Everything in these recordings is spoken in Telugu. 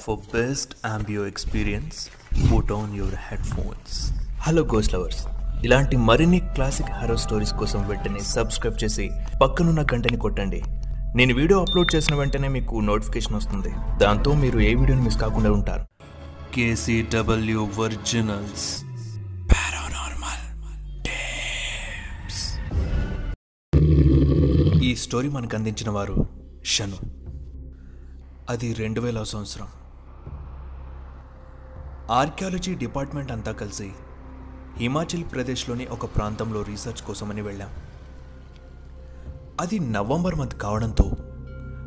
For best ambience experience put on your headphones hello goes lovers ఇలాంటి మరిన్ని క్లాసిక్ హారో స్టోరీస్ కోసం వెంటనే సబ్స్క్రైబ్ చేసి పక్కనున్న గంటని కొట్టండి. నేను వీడియో అప్లోడ్ చేసిన వెంటనే మీకు నోటిఫికేషన్ వస్తుంది. దాంతో మీరు ఏ వీడియోని మిస్ కాకుండా ఉంటారు. కేసీడబ్ల్యూ ఒరిజినల్స్ ఈ స్టోరీ మనకు అందించిన వారు షను అది రెండు వేల సంవత్సరం. ఆర్కియాలజీ డిపార్ట్మెంట్ అంతా కలిసి హిమాచల్ ప్రదేశ్లోని ఒక ప్రాంతంలో రీసెర్చ్ కోసమని వెళ్ళాం. అది నవంబర్ మంత్ కావడంతో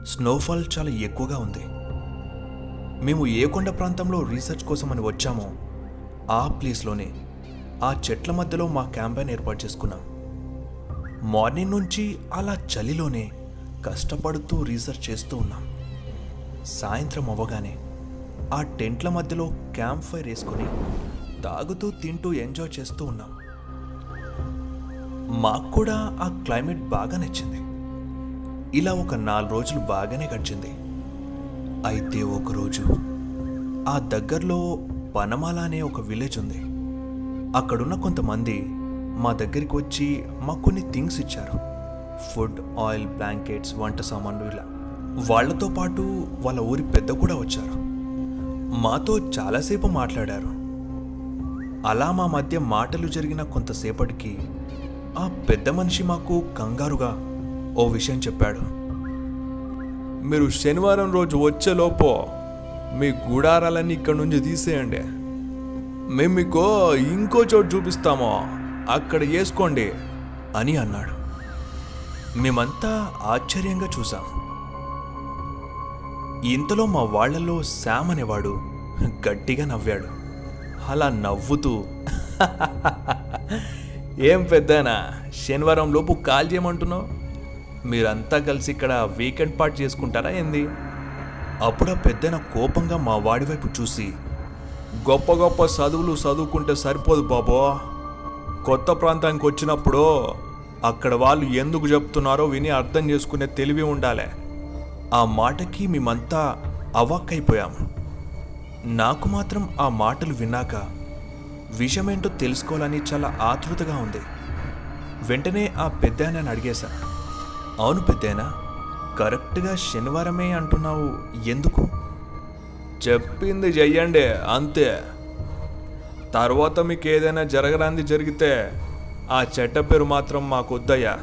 స్నోఫాల్ చాలా ఎక్కువగా ఉంది. మేము ఏ కొండ ప్రాంతంలో రీసెర్చ్ కోసమని వచ్చామో ఆ ప్లేస్లోనే ఆ చెట్ల మధ్యలో మా క్యాంపెయిన్ ఏర్పాటు చేసుకున్నాం. మార్నింగ్ నుంచి అలా చలిలోనే కష్టపడుతూ రీసెర్చ్ చేస్తూ ఉన్నాం. సాయంత్రం అవ్వగానే ఆ టెంట్ల మధ్యలో క్యాంప్ ఫైర్ వేసుకొని తాగుతూ తింటూ ఎంజాయ్ చేస్తూ ఉన్నాం. మాకు కూడా ఆ క్లైమేట్ బాగా నచ్చింది. ఇలా ఒక నాలుగు రోజులు బాగానే గడిచింది. అయితే ఒకరోజు ఆ దగ్గరలో పనమాల అనే ఒక విలేజ్ ఉంది. అక్కడున్న కొంతమంది మా దగ్గరికి వచ్చి మాకు కొన్ని థింగ్స్ ఇచ్చారు. ఫుడ్ ఆయిల్ బ్లాంకెట్స్ వంట సామాన్లు ఇలా. వాళ్ళతో పాటు వాళ్ళ ఊరి పెద్ద కూడా వచ్చారు. మాతో చాలాసేపు మాట్లాడారు. అలా మా మధ్య మాటలు జరిగిన కొంతసేపటికి ఆ పెద్ద మనిషి మాకు కంగారుగా ఓ విషయం చెప్పాడు. మీరు శనివారం రోజు వచ్చేలోపు మీ గుడారాలన్నీ ఇక్కడ నుంచి తీసేయండి. మేము మీకు ఇంకో చోటు చూపిస్తాము. అక్కడ వేసుకోండి అని అన్నాడు. మేమంతా ఆశ్చర్యంగా చూసాం. ఇంతలో మా వాళ్ళల్లో శామ్ అనేవాడు గట్టిగా నవ్వాడు. అలా నవ్వుతూ ఏం పెద్దనా శనివారం లోపు కాల్ చేయమంటున్నావు? మీరంతా కలిసి ఇక్కడ వీకెండ్ పార్ట్ చేసుకుంటారా ఏంది? అప్పుడు ఆ పెద్దన కోపంగా మా వాడి వైపు చూసి గొప్ప గొప్ప చదువులు చదువుకుంటే సరిపోదు బాబో. కొత్త ప్రాంతానికి వచ్చినప్పుడు అక్కడ వాళ్ళు ఎందుకు చెప్తున్నారో విని అర్థం చేసుకునే తెలివి ఉండాలి. ఆ మాటకి మేమంతా అవాక్కైపోయాము. నాకు మాత్రం ఆ మాటలు విన్నాక విషమేంటో తెలుసుకోవాలని చాలా ఆతృతగా ఉంది. వెంటనే ఆ పెద్దాయనని అడిగేశా అవును పెద్దాయన కరెక్ట్గా శనివారమే అంటున్నావు ఎందుకు? చెప్పింది చెయ్యండి అంతే. తర్వాత మీకు ఏదైనా జరగరాంది జరిగితే ఆ చెట్ట పేరు మాత్రం మాకు వద్దయ్యా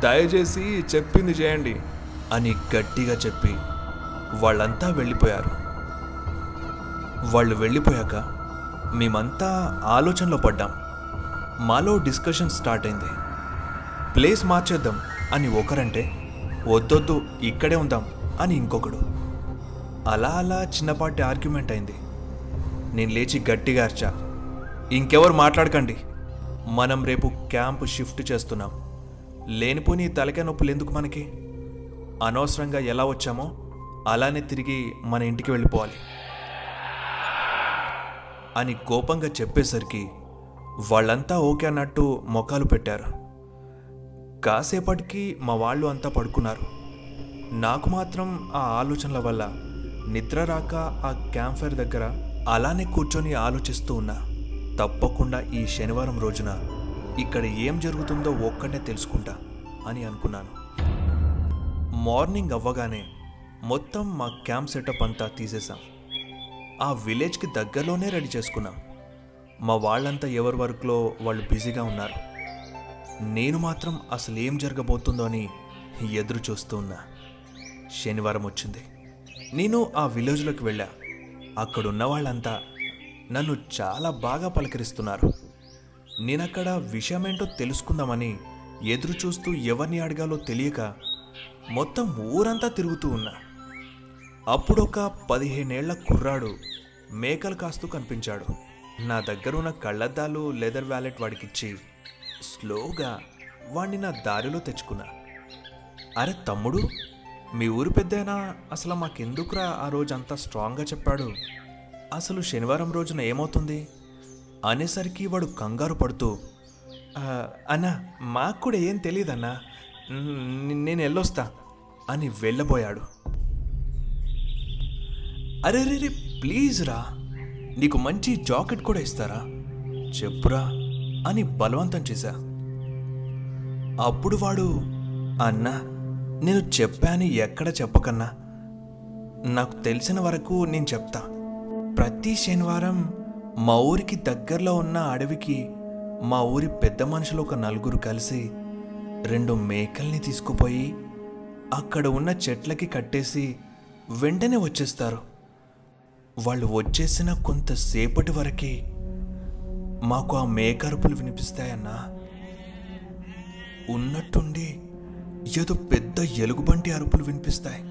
దయచేసి చెప్పింది చేయండి. అని గట్టిగా చెప్పి వాళ్ళంతా వెళ్ళిపోయారు. వాళ్ళు వెళ్ళిపోయాక మేమంతా ఆలోచనలో పడ్డాం. మాలో డిస్కషన్ స్టార్ట్ అయింది. ప్లేస్ మార్చేద్దాం అని ఒకరంటే వద్దొద్దు ఇక్కడే ఉందాం అని ఇంకొకడు. అలా అలా చిన్నపాటి ఆర్గ్యుమెంట్ అయింది. నేను లేచి గట్టిగా అర్చా ఇంకెవరు మాట్లాడకండి. మనం రేపు క్యాంప్ షిఫ్ట్ చేస్తున్నాం. లేనిపోని తలకే తలకాయ నొప్పులు ఎందుకు మనకి? అనవసరంగా ఎలా వచ్చామో అలానే తిరిగి మన ఇంటికి వెళ్ళిపోవాలి. అని కోపంగా చెప్పేసరికి వాళ్ళంతా ఓకే అన్నట్టు మొఖాలు పెట్టారు. కాసేపటికి మా వాళ్ళు అంతా పడుకున్నారు. నాకు మాత్రం ఆ ఆలోచనల వల్ల నిద్ర రాక ఆ క్యాంప్ ఫైర్ దగ్గర అలానే కూర్చొని ఆలోచిస్తూ ఉన్నా. తప్పకుండా ఈ శనివారం రోజున ఇక్కడ ఏం జరుగుతుందో ఒక్కటే తెలుసుకుంటా అని అనుకున్నాను. మార్నింగ్ అవ్వగానే మొత్తం మా క్యాంప్ సెటప్ అంతా తీసేసాం ఆ విలేజ్కి దగ్గరలోనే రెడీ చేసుకున్నాం. మా వాళ్ళంతా ఎవరి వర్క్లో వాళ్ళు బిజీగా ఉన్నారు. నేను మాత్రం అసలు ఏం జరగబోతుందో అని ఎదురు చూస్తూ ఉన్నా. శనివారం వచ్చింది. నేను ఆ విలేజ్లోకి వెళ్ళా. అక్కడున్న వాళ్ళంతా నన్ను చాలా బాగా పలకరిస్తున్నారు. నేనక్కడ విషయమేంటో తెలుసుకుందామని ఎదురు చూస్తూ ఎవరిని అడగాలో తెలియక మొత్తం ఊరంతా తిరుగుతూ ఉన్నా. అప్పుడు ఒక పదిహేనేళ్ళ కుర్రాడు మేకలు కాస్తూ కనిపించాడు. నా దగ్గర ఉన్న కళ్ళద్దాలు లెదర్ వ్యాలెట్ వాడికిచ్చి స్లోగా వాణ్ణి నా దారిలో తెచ్చుకున్నా. అరే తమ్ముడు మీ ఊరు పెద్దైనా అసలు మాకెందుకురా ఆ రోజు అంత స్ట్రాంగ్గా చెప్పాడు? అసలు శనివారం రోజున ఏమవుతుంది? అనేసరికి వాడు కంగారు పడుతూ అన్నా మాకు కూడా ఏం తెలియదన్నా నేను వెళ్ళొస్తా అని వెళ్ళబోయాడు. అరే రే రే ప్లీజ్ రా నీకు మంచి జాకెట్ కూడా ఇస్తారా? చెప్పురా అని బలవంతం చేశా. అప్పుడు వాడు అన్నా నేను చెప్పాను ఎక్కడ చెప్పకన్నా? నాకు తెలిసిన వరకు నేను చెప్తా. ప్రతి శనివారం మా ఊరికి దగ్గరలో ఉన్న అడవికి మా ఊరి పెద్ద మనుషులు ఒక నలుగురు కలిసి రెండు మేకల్ని తీసుకుపోయి అక్కడ ఉన్న చెట్లకి కట్టేసి వెంటనే వచ్చేస్తారు. వాళ్ళు వచ్చేసిన కొంతసేపటి వరకు మాకు ఆ మేకరుపులు వినిపిస్తాయన్నా. ఉన్నట్టుండి ఏదో పెద్ద ఎలుగుబంటి అరుపులు వినిపిస్తాయి.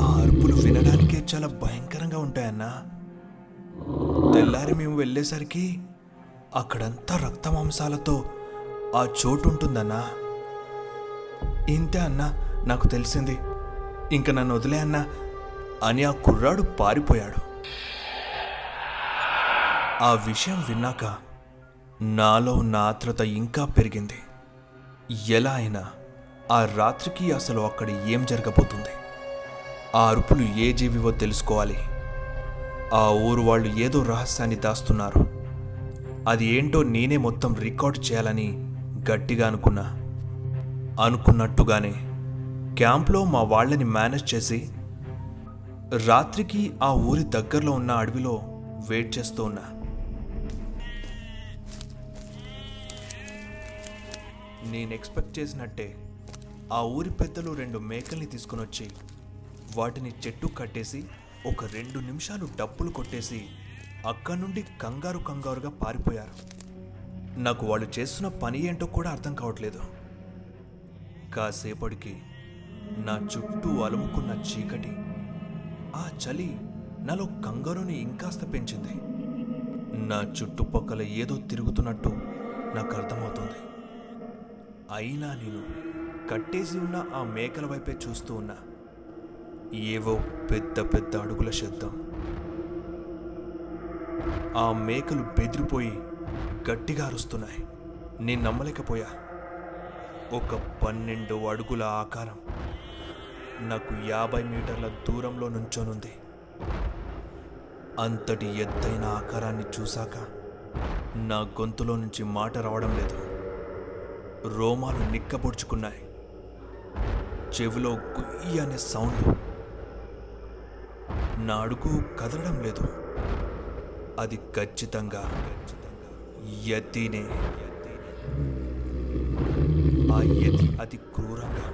ఆ అరుపులు వినడానికే చాలా భయంకరంగా ఉంటాయన్నా. తెల్లారి మేము వెళ్ళేసరికి అక్కడంతా రక్త మాంసాలతో ఆ చోటు ఉంటుందన్నా. ఇంతే అన్నా నాకు తెలిసింది. ఇంక నన్ను వదిలే అన్నా అని ఆ కుర్రాడు పారిపోయాడు. ఆ విషయం విన్నాక నాలో ఉన్న ఆత్రత ఇంకా పెరిగింది. ఎలా అయినా ఆ రాత్రికి అసలు అక్కడ ఏం జరగబోతుంది? ఆ అరుపులు ఏ జీవివో తెలుసుకోవాలి. ఆ ఊరు వాళ్ళు ఏదో రహస్యాన్ని దాస్తున్నారు. అది ఏంటో నేనే మొత్తం రికార్డ్ చేయాలని గట్టిగా అనుకున్నా. అనుకున్నట్టుగానే క్యాంప్లో మా వాళ్ళని మేనేజ్ చేసి రాత్రికి ఆ ఊరి దగ్గరలో ఉన్న అడవిలో వెయిట్ చేస్తూ ఉన్నా. నేను ఎక్స్పెక్ట్ చేసినట్టే ఆ ఊరి పెద్దలు రెండు మేకల్ని తీసుకుని వచ్చి వాటిని చెట్టు కట్టేసి ఒక రెండు నిమిషాలు డప్పులు కొట్టేసి అక్కడి నుండి కంగారు కంగారుగా పారిపోయారు. నాకు వాళ్ళు చేస్తున్న పని ఏంటో కూడా అర్థం కావట్లేదు. కాసేపటికి నా చుట్టూ అలుముకున్న చీకటి ఆ చలి నాలో కంగారుని ఇంకాస్త పెంచింది. నా చుట్టుపక్కల ఏదో తిరుగుతున్నట్టు నాకు అర్థమవుతుంది. అయినా నేను కట్టేసి ఉన్న ఆ మేకల వైపే చూస్తూ ఉన్నా. ఏవో పెద్ద పెద్ద అడుగుల శబ్దం. ఆ మేకలు బెదిరిపోయి గట్టిగా అరుస్తున్నాయి. నేను నమ్మలేకపోయా. ఒక పన్నెండు అడుగుల ఆకారం నాకు యాభై మీటర్ల దూరంలో నుంచోనుంది. అంతటి ఎత్తైన ఆకారాన్ని చూశాక నా గొంతులో నుంచి మాట రావడం లేదు. రోమాలు నిక్కబొడుచుకున్నాయి. చెవిలో గుయ్యి అనే సౌండ్. నా అడుగు కదలడం లేదు. అది ఖచ్చితంగా యతినే. ఆ యతి అతి క్రూరంగా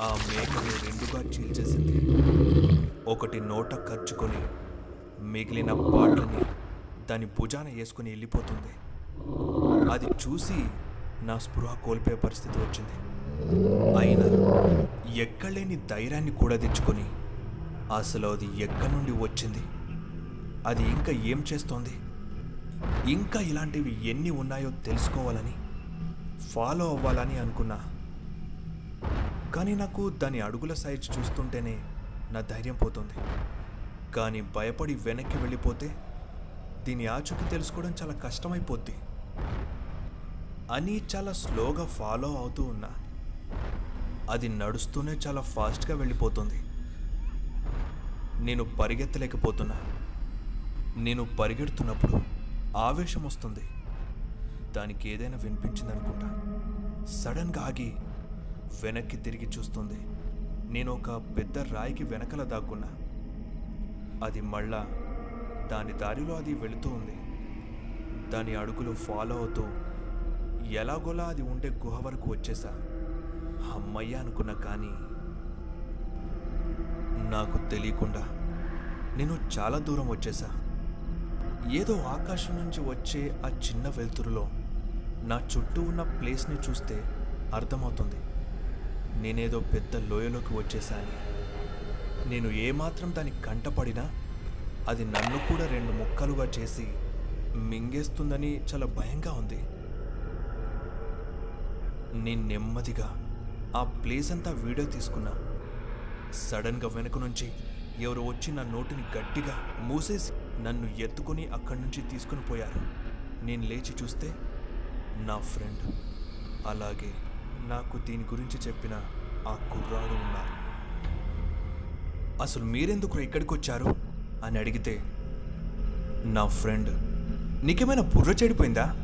ఆ మేకని రెండుగా చీల్చేసింది. ఒకటి నోట ఖర్చుకొని మిగిలిన పాటని దాని భుజాన వేసుకుని వెళ్ళిపోతుంది. అది చూసి నా స్పృహ కోల్పోయే పరిస్థితి వచ్చింది. అయినా ఎక్కలేని ధైర్యాన్ని కూడా తెచ్చుకొని అసలు అది ఎక్కడి నుండి వచ్చింది? అది ఇంకా ఏం చేస్తోంది? ఇంకా ఇలాంటివి ఎన్ని ఉన్నాయో తెలుసుకోవాలని ఫాలో అవ్వాలని అనుకున్నా. కానీ నాకు దాని అడుగుల సైజ్ చూస్తుంటేనే నా ధైర్యం పోతుంది. కానీ భయపడి వెనక్కి వెళ్ళిపోతే దీని ఆచూకీ తెలుసుకోవడం చాలా కష్టమైపోద్ది. అని చాలా స్లోగా ఫాలో అవుతూ ఉన్నా. అది నడుస్తూనే చాలా ఫాస్ట్గా వెళ్ళిపోతుంది. నేను పరిగెత్తలేకపోతున్నా. నేను పరిగెడుతున్నప్పుడు ఆవేశం వస్తుంది దానికి ఏదైనా వినిపించిందనుకుంటా. సడన్గా ఆగి వెనక్కి తిరిగి చూస్తుంది. నేను ఒక పెద్ద రాయికి వెనకల దాక్కున్నా. అది మళ్ళా దాని దారిలో అది వెళుతూ ఉంది. దాని అడుగులు ఫాలో అవుతూ ఎలాగోలా అది ఉండే గుహ వరకు వచ్చేసా. అమ్మయ్య అనుకున్నా కానీ నాకు తెలియకుండా నేను చాలా దూరం వచ్చేసా. ఏదో ఆకాశం నుంచి వచ్చే ఆ చిన్న వెలుతురులో నా చుట్టూ ఉన్న ప్లేస్ని చూస్తే అర్థమవుతుంది. నేనేదో పెద్ద లోయలోకి వచ్చేసాను. నేను ఏమాత్రం దానికి కంటపడినా అది నన్ను కూడా రెండు ముక్కలుగా చేసి మింగేస్తుందని చాలా భయంగా ఉంది. నేను నెమ్మదిగా ఆ ప్లేస్ అంతా వీడియో తీసుకున్నా. సడన్గా వెనుక నుంచి ఎవరు వచ్చి నా నోటిని గట్టిగా మూసేసి నన్ను ఎత్తుకొని అక్కడి నుంచి తీసుకుని పోయారు. నేను లేచి చూస్తే నా ఫ్రెండ్ అలాగే నాకు దీని గురించి చెప్పిన ఆ కుర్రాడు ఉన్నారు. అసలు మీరెందుకు ఇక్కడికి వచ్చారు అని అడిగితే నా ఫ్రెండ్ నీకేమైనా బుర్ర చెడిపోయిందా?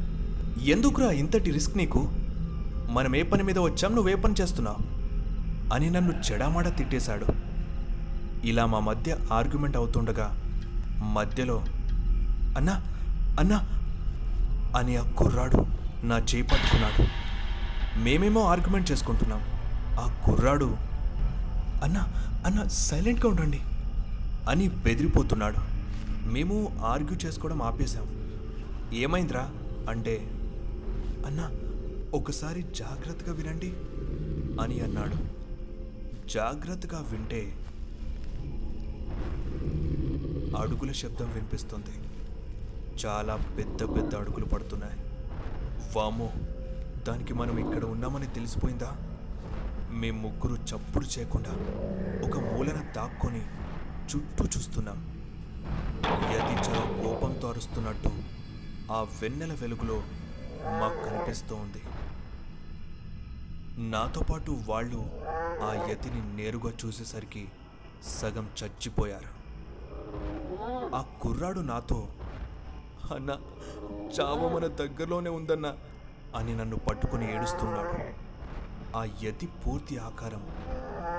ఎందుకురా ఇంతటి రిస్క్ నీకు? మనం ఏ పని మీద వచ్చాం నువ్వే పని చేస్తున్నావు? అని నన్ను చెడామాడ తిట్టేశాడు. ఇలా మా మధ్య ఆర్గ్యుమెంట్ అవుతుండగా మధ్యలో అన్నా అన్నా అని ఆ కుర్రాడు నా చేపట్టుకున్నాడు మేమేమో ఆర్గ్యుమెంట్ చేసుకుంటున్నాం. ఆ కుర్రాడు అన్నా అన్న సైలెంట్గా ఉండండి అని బెదిరిపోతున్నాడు. మేము ఆర్గ్యూ చేసుకోవడం ఆపేశాం. ఏమైందిరా? అంటే అన్నా ఒకసారి జాగ్రత్తగా వినండి అని అన్నాడు. జాగ్రత్తగా వింటే అడుగుల శబ్దం వినిపిస్తుంది. చాలా పెద్ద పెద్ద అడుగులు పడుతున్నాయి. వామో దానికి మనం ఇక్కడ ఉన్నామని తెలిసిపోయిందా? మేము ముగ్గురు చప్పుడు చేయకుండా ఒక మూలన దాక్కొని చుట్టూ చూస్తున్నాం. యతి చాలా కోపంతో అరుస్తున్నట్టు ఆ వెన్నెల వెలుగులో మాకు కనిపిస్తూ ఉంది. నాతో పాటు వాళ్ళు ఆ యతిని నేరుగా చూసేసరికి సగం చచ్చిపోయారు. ఆ కుర్రాడు నాతో అన్న చావ మన దగ్గరలోనే ఉందన్న అని నన్ను పట్టుకుని ఏడుస్తున్నాడు. ఆ యతి పూర్తి ఆకారం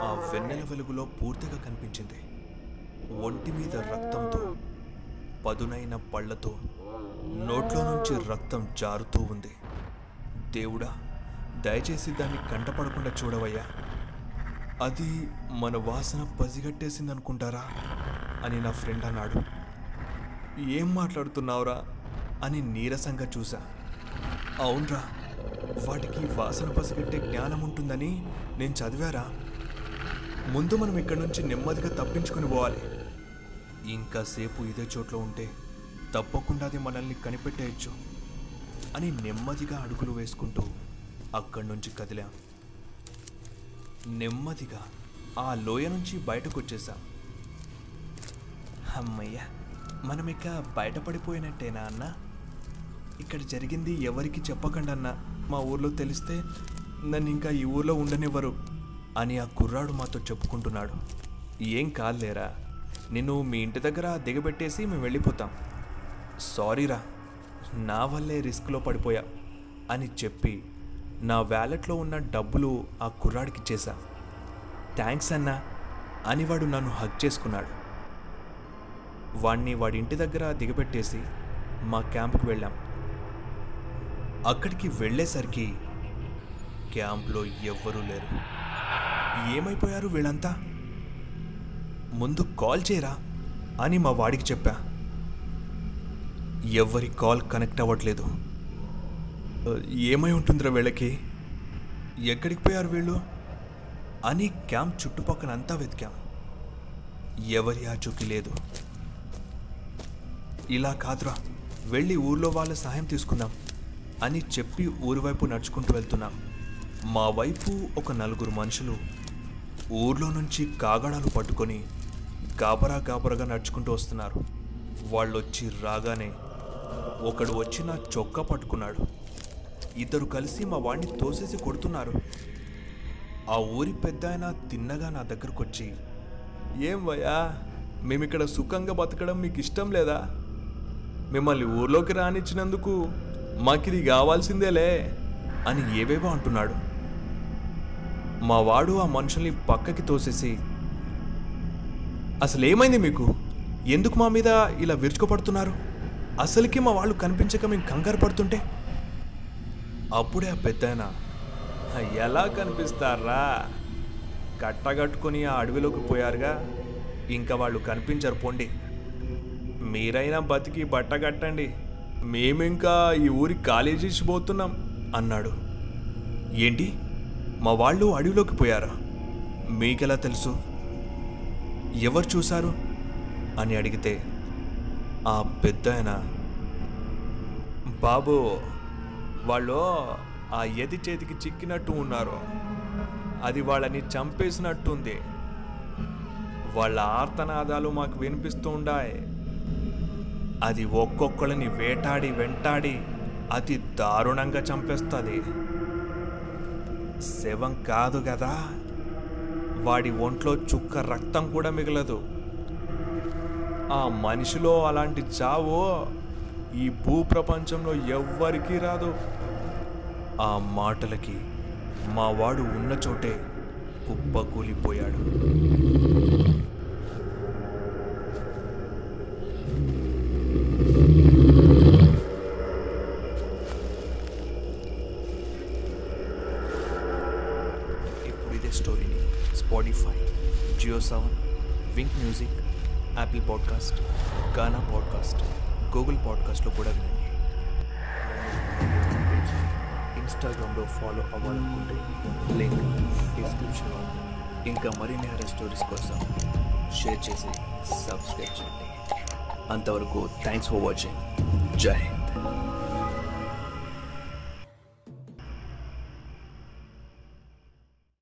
ఆ వెన్నెల వెలుగులో పూర్తిగా కనిపించింది. ఒంటి మీద రక్తంతో పదునైన పళ్ళతో నోట్లో నుంచి రక్తం జారుతూ ఉంది. దేవుడా దయచేసి దాన్ని కంటపడకుండా చూడవయ్యా. అది మన వాసన పసిగట్టేసింది అనుకుంటారా అని నా ఫ్రెండ్ అన్నాడు. ఏం మాట్లాడుతున్నావురా? అని నీరసంగా చూశా. అవునరా వాటికి వాసన పసిగట్టే జ్ఞానం ఉంటుందని నేను చదివారా? ముందు మనం ఇక్కడి నుంచి నెమ్మదిగా తప్పించుకుని పోవాలి. ఇంకాసేపు ఇదే చోట్ల ఉంటే తప్పకుండా అది మనల్ని కనిపెట్టేయచ్చు అని నెమ్మదిగా అడుగులు వేసుకుంటూ అక్కడి నుంచి కదిలాం. నెమ్మదిగా ఆ లోయ నుంచి బయటకు వచ్చేసాం అమ్మయ్యా మనం ఇక బయటపడిపోయినట్టేనా అన్న? ఇక్కడ జరిగింది ఎవరికి చెప్పకండి అన్న. మా ఊర్లో తెలిస్తే నన్ను ఇంకా ఈ ఊర్లో ఉండనివ్వరు అని ఆ కుర్రాడు మాతో చెప్పుకుంటున్నాడు. ఏం కాదులేరా నిన్ను మీ ఇంటి దగ్గర దిగబెట్టేసి మేము వెళ్ళిపోతాం. సారీరా నా వల్లే రిస్క్లో పడిపోయా అని చెప్పి నా వ్యాలెట్లో ఉన్న డబ్బులు ఆ కుర్రాడికి ఇచ్చేసా థ్యాంక్స్ అన్నా అని వాడు నన్ను హక్ చేసుకున్నాడు. వాణ్ణి వాడి ఇంటి దగ్గర దిగబెట్టేసి మా క్యాంప్కి వెళ్ళాం. అక్కడికి వెళ్ళేసరికి క్యాంప్లో ఎవ్వరూ లేరు. ఏమైపోయారు వీళ్ళంతా? ముందు కాల్ చేయరా అని మా వాడికి చెప్పా. ఎవరి కాల్ కనెక్ట్ అవ్వట్లేదు. ఏమై ఉంటుందిరా వీళ్ళకి? ఎక్కడికి పోయారు వీళ్ళు? అని క్యాంప్ చుట్టుపక్కల అంతా వెతికాం. ఎవరి ఆచూకీ లేదు. ఇలా కాదురా. వెళ్ళి ఊర్లో వాళ్ళ సహాయం తీసుకుందాం. అని చెప్పి ఊరివైపు నడుచుకుంటూ వెళ్తున్నాం. మా వైపు ఒక నలుగురు మనుషులు ఊర్లో నుంచి కాగడాలు పట్టుకొని గాబరా గాబరాగా నడుచుకుంటూ వస్తున్నారు. వాళ్ళు వచ్చి రాగానే ఒకడు వచ్చి నా చొక్కా పట్టుకున్నాడు. ఇద్దరు కలిసి మా వాడిని తోసేసి కొడుతున్నారు. ఆ ఊరి పెద్ద ఆయన తిన్నగా నా దగ్గరకు వచ్చి ఏం వయ్యా మేమిక్కడ సుఖంగా బతకడం మీకు ఇష్టం లేదా? మిమ్మల్ని ఊర్లోకి రానిచ్చినందుకు మాకిది కావాల్సిందేలే అని ఏవేవో అంటున్నాడు. మా వాడు ఆ మనుషుల్ని పక్కకి తోసేసి అసలు ఏమైంది మీకు? ఎందుకు మా మీద ఇలా విరుచుకుపడుతున్నారు? అసలుకి మా వాళ్ళు కనిపించక మేము కంగారు పడుతుంటే? అప్పుడే ఆ పెద్దాయన ఎలా కనిపిస్తారా? కట్టగట్టుకుని ఆ అడవిలోకి పోయారుగా. ఇంకా వాళ్ళు కనిపించరు పోండి. మీరైనా బతికి బట్ట కట్టండి. మేమింకా ఈ ఊరి ఖాళీ చేసి పోతున్నాం అన్నాడు. ఏంటి? మా వాళ్ళు అడవిలోకి పోయారా? మీకెలా తెలుసు? ఎవరు చూశారు? అని అడిగితే ఆ పెద్ద బాబు వాళ్ళు ఆ ఎది చేతికి చిక్కినట్టు ఉన్నారు. అది వాళ్ళని చంపేసినట్టుంది. వాళ్ళ ఆర్తనాదాలు మాకు వినిపిస్తూ ఉండాయి. అది ఒక్కొక్కళ్ళని వేటాడి వెంటాడి అతి దారుణంగా చంపేస్తుంది. శవం కాదు కదా వాడి ఒంట్లో చుక్క రక్తం కూడా మిగలదు. ఆ మనిషిలో అలాంటి చావు ఈ భూప్రపంచంలో ఎవ్వరికీ రాదు. ఆ మాటలకి మా వాడు ఉన్న చోటే కుప్పకూలిపోయాడు. Spotify Jio Saavn Wynk music Apple podcast Gaana podcast Google పాడ్కాస్ట్లో కూడా వినండి. ఇన్స్టాగ్రామ్లో ఫాలో అవ్వాలనుకుంటే లింక్ డిస్క్రిప్షన్లో ఉంది. ఇంకా మరిన్ని హెరర్ స్టోరీస్ కోసం షేర్ చేసి సబ్స్క్రైబ్ చేయండి. అంతవరకు థ్యాంక్స్ ఫర్ వాచింగ్ జై హింద్